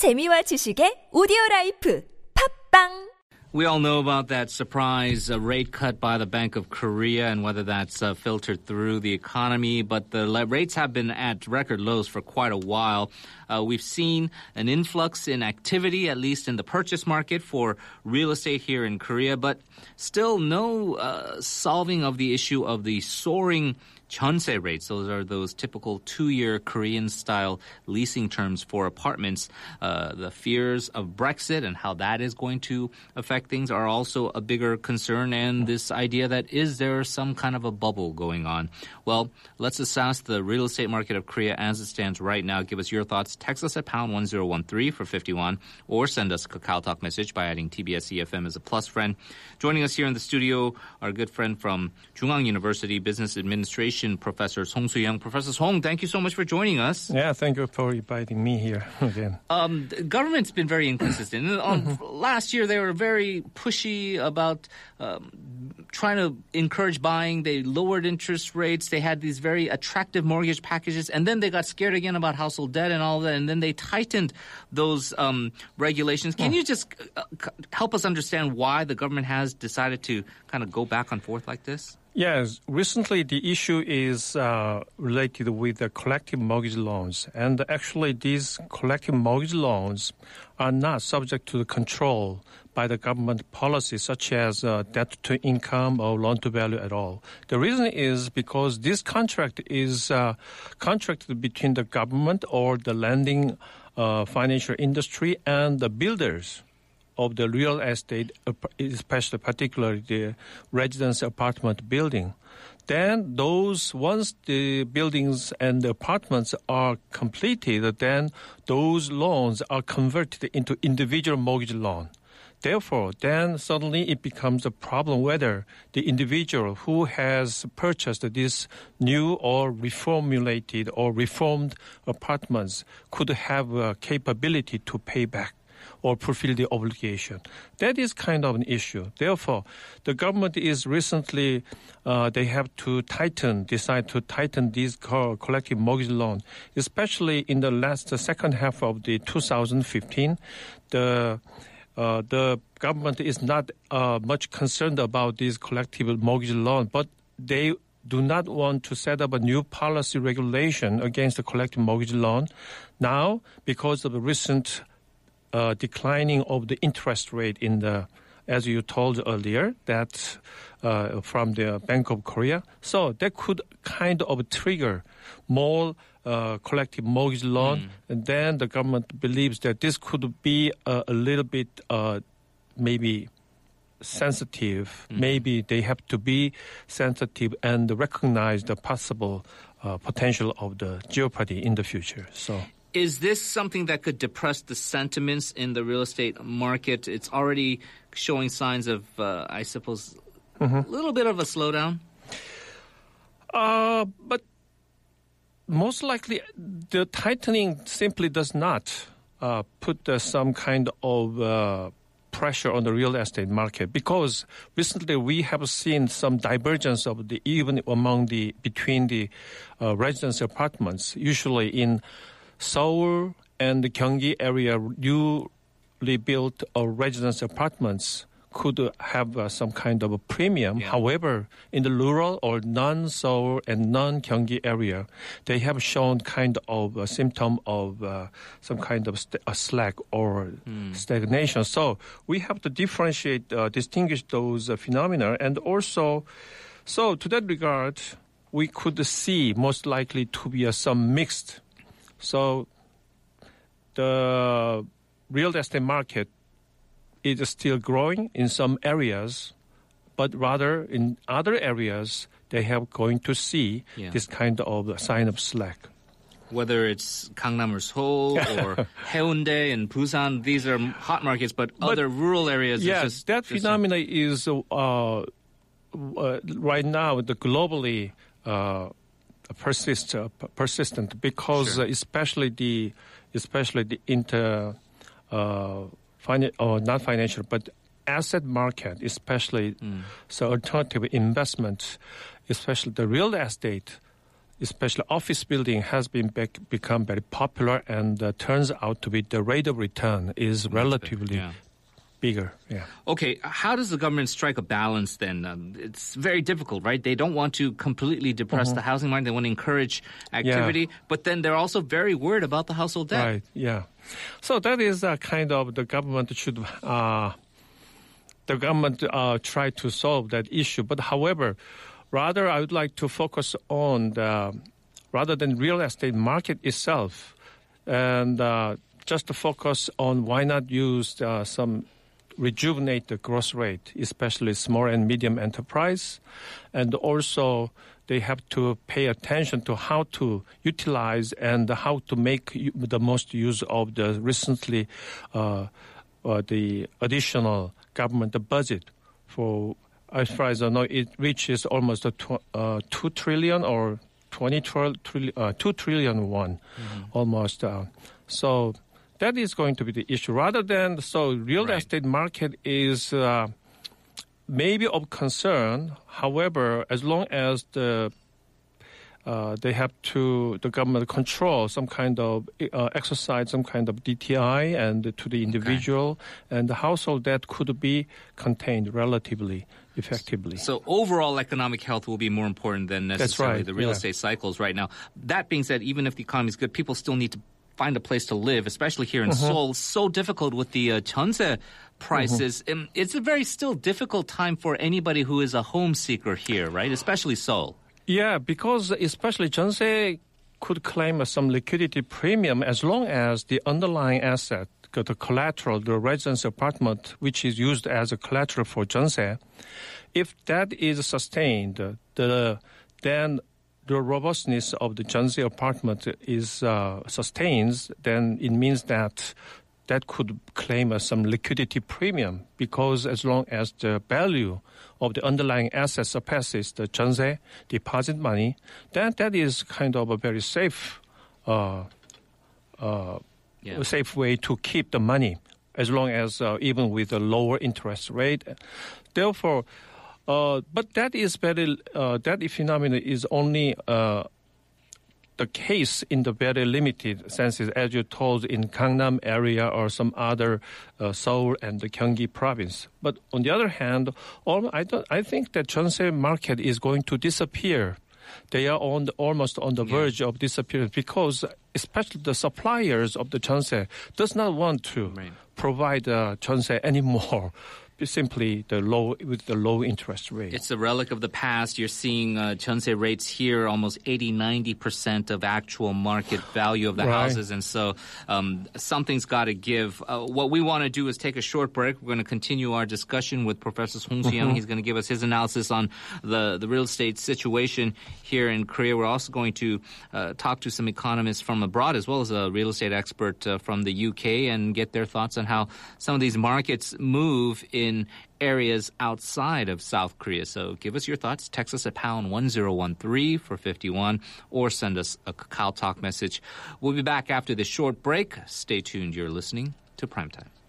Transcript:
재미와 지식의 오디오 라이프 팝빵 We all know about that surprise uh, rate cut by the Bank of Korea and whether that's uh, filtered through the economy, but the le- rates have been at record lows for quite a while. Uh, we've seen an influx in activity, at least in the purchase market for real estate here in Korea, but still no uh, solving of the issue of the soaring Jeonse rates. Those are those typical two-year Korean-style leasing terms for apartments. Uh, the fears of Brexit and how that is going to affect things are also a bigger concern. And this idea that is there some kind of a bubble going on? Well, let's assess the real estate market of Korea as it stands right now. Give us your thoughts. Text us at pound 1013 for 51 or send us a Kakao Talk message by adding TBS EFM as a plus friend. Joining us here in the studio, our good friend from Chung-Ang University Business Administration Professor Song Soo-young. Professor Song, thank you so much for joining us. Yeah, thank you for inviting me here again. Um, the government's been very inconsistent. On last year, they were very pushy about um, trying to encourage buying. They lowered interest rates. They had these very attractive mortgage packages, and then they got scared again about household debt and all that. And then they tightened those um, regulations. Can you just uh, c- help us understand why the government has decided to kind of go back and forth like this? Yes, recently the issue is uh, related with the collective mortgage loans. And actually, these collective mortgage loans are not subject to the control by the government policy, such as uh, debt to income or loan to value at all. The reason is because this contract is uh, contracted between the government or the lending uh, financial industry and the builders of the real estate, especially particularly the residence apartment building. Then those once the buildings and the apartments are completed, then those loans are converted into individual mortgage loan. Therefore, then suddenly it becomes a problem whether the individual who has purchased this new or reformulated or reformed apartments could have a capability to pay back or fulfill the obligation. That is kind of an issue. Therefore, the government is recently uh, they have to tighten, decide to tighten these collective mortgage loan, especially in the last the second half of the 2015. The uh, the government is not uh, much concerned about these collective mortgage loan, but they do not want to set up a new policy regulation against the collective mortgage loan. Now, because of the recent uh, declining of the interest rate in the, as you told earlier, that uh, from the Bank of Korea. So that could kind of trigger more uh, collective mortgage loan, and then the government believes that this could be a, a little bit uh, maybe sensitive. Maybe they have to be sensitive and recognize the possible uh, potential of the jeopardy in the future. So. Is this something that could depress the sentiments in the real estate market? It's already showing signs of, uh, I suppose, a little bit of a slowdown. Uh, but most likely, the tightening simply does not uh, put uh, some kind of uh, pressure on the real estate market because recently we have seen some divergence of the even among the between the uh, residence apartments, usually in Seoul and the Gyeonggi area, newly built uh, residence apartments could have uh, some kind of a premium. Yeah. However, in the rural or non-Seoul and non-Gyeonggi area, they have shown kind of a symptom of uh, some kind of st- a slack or stagnation. So we have to differentiate, uh, distinguish those uh, phenomena, and also, so to that regard, we could see most likely to be uh, some mixed. So the real estate market is still growing in some areas, but rather in other areas they have going to see Yeah. this kind of sign of slack. Whether it's Gangnam or Seoul or Haeundae and Busan, these are hot markets, but, other rural areas. Yes, just, that just- phenomena is uh, uh, right now the globally uh, persist uh, p- persistent because Sure. uh, especially the especially the inter uh, finan- or not financial but asset market, especially Mm. so alternative investment, especially the real estate especially office building, has been bec- become very popular, and uh, turns out to be the rate of return is relatively yeah. Bigger. Yeah. Okay, how does the government strike a balance then? Um, it's very difficult, right? They don't want to completely depress Mm-hmm. the housing market. They want to encourage activity, but then they're also very worried about the household debt. Right. Yeah. So that is a kind of the government should uh, the government uh, try to solve that issue. But however, rather I would like to focus on the rather than real estate market itself, and uh, just to focus on why not use uh, some rejuvenate the growth rate, especially small and medium enterprise, and also they have to pay attention to how to utilize and how to make the most use of the recently uh, uh, the additional government budget for as far as I know, it reaches almost a tw- uh, two trillion or twenty tr- trillion, uh, two trillion won, almost. Uh, so that is going to be the issue. Rather than so, real Right. estate market is uh, maybe of concern. However, as long as the uh, they have to the government control some kind of uh, exercise some kind of DTI and to the individual and the household that could be contained relatively effectively. So overall economic health will be more important than necessarily right, the real yeah. estate cycles right now. That being said, even if the economy is good, people still need to find a place to live, especially here in Mm-hmm. Seoul. So difficult with the uh, jeonse prices. Mm-hmm. Um, it's a very still difficult time for anybody who is a home seeker here, right? Especially Seoul. Yeah, because especially Jeonse could claim some liquidity premium as long as the underlying asset, the collateral, the residence apartment, which is used as a collateral for Jeonse, if that is sustained, the then the robustness of the Jeonse apartment is uh, sustains, then it means that that could claim uh, some liquidity premium because as long as the value of the underlying asset surpasses the Jeonse deposit money, then that is kind of a very safe, uh, uh, Yeah. safe way to keep the money as long as uh, even with a lower interest rate. Therefore, but that is very uh, that phenomenon is only uh, the case in the very limited senses, as you told in Gangnam area or some other uh, Seoul and the Gyeonggi province. But on the other hand, all, I, don't, I think that Jeonse market is going to disappear. They are on the, almost on the verge of disappearance because, especially the suppliers of the Jeonse, does not want to Right. provide uh, Jeonse anymore. Simply the low with the low interest rate. It's a relic of the past. You're seeing uh, rates here almost 80, 90% of actual market value of the Right. houses. And so um, something's got to give. Uh, what we want to do is take a short break. We're going to continue our discussion with Professor Song Soo Young. He's going to give us his analysis on the, the real estate situation here in Korea. We're also going to uh, talk to some economists from abroad as well as a real estate expert uh, from the UK and get their thoughts on how some of these markets move in areas outside of South Korea. So give us your thoughts. Text us at pound 1013 for 51 or send us a Kakao Talk message. We'll be back after this short break. Stay tuned. You're listening to Primetime.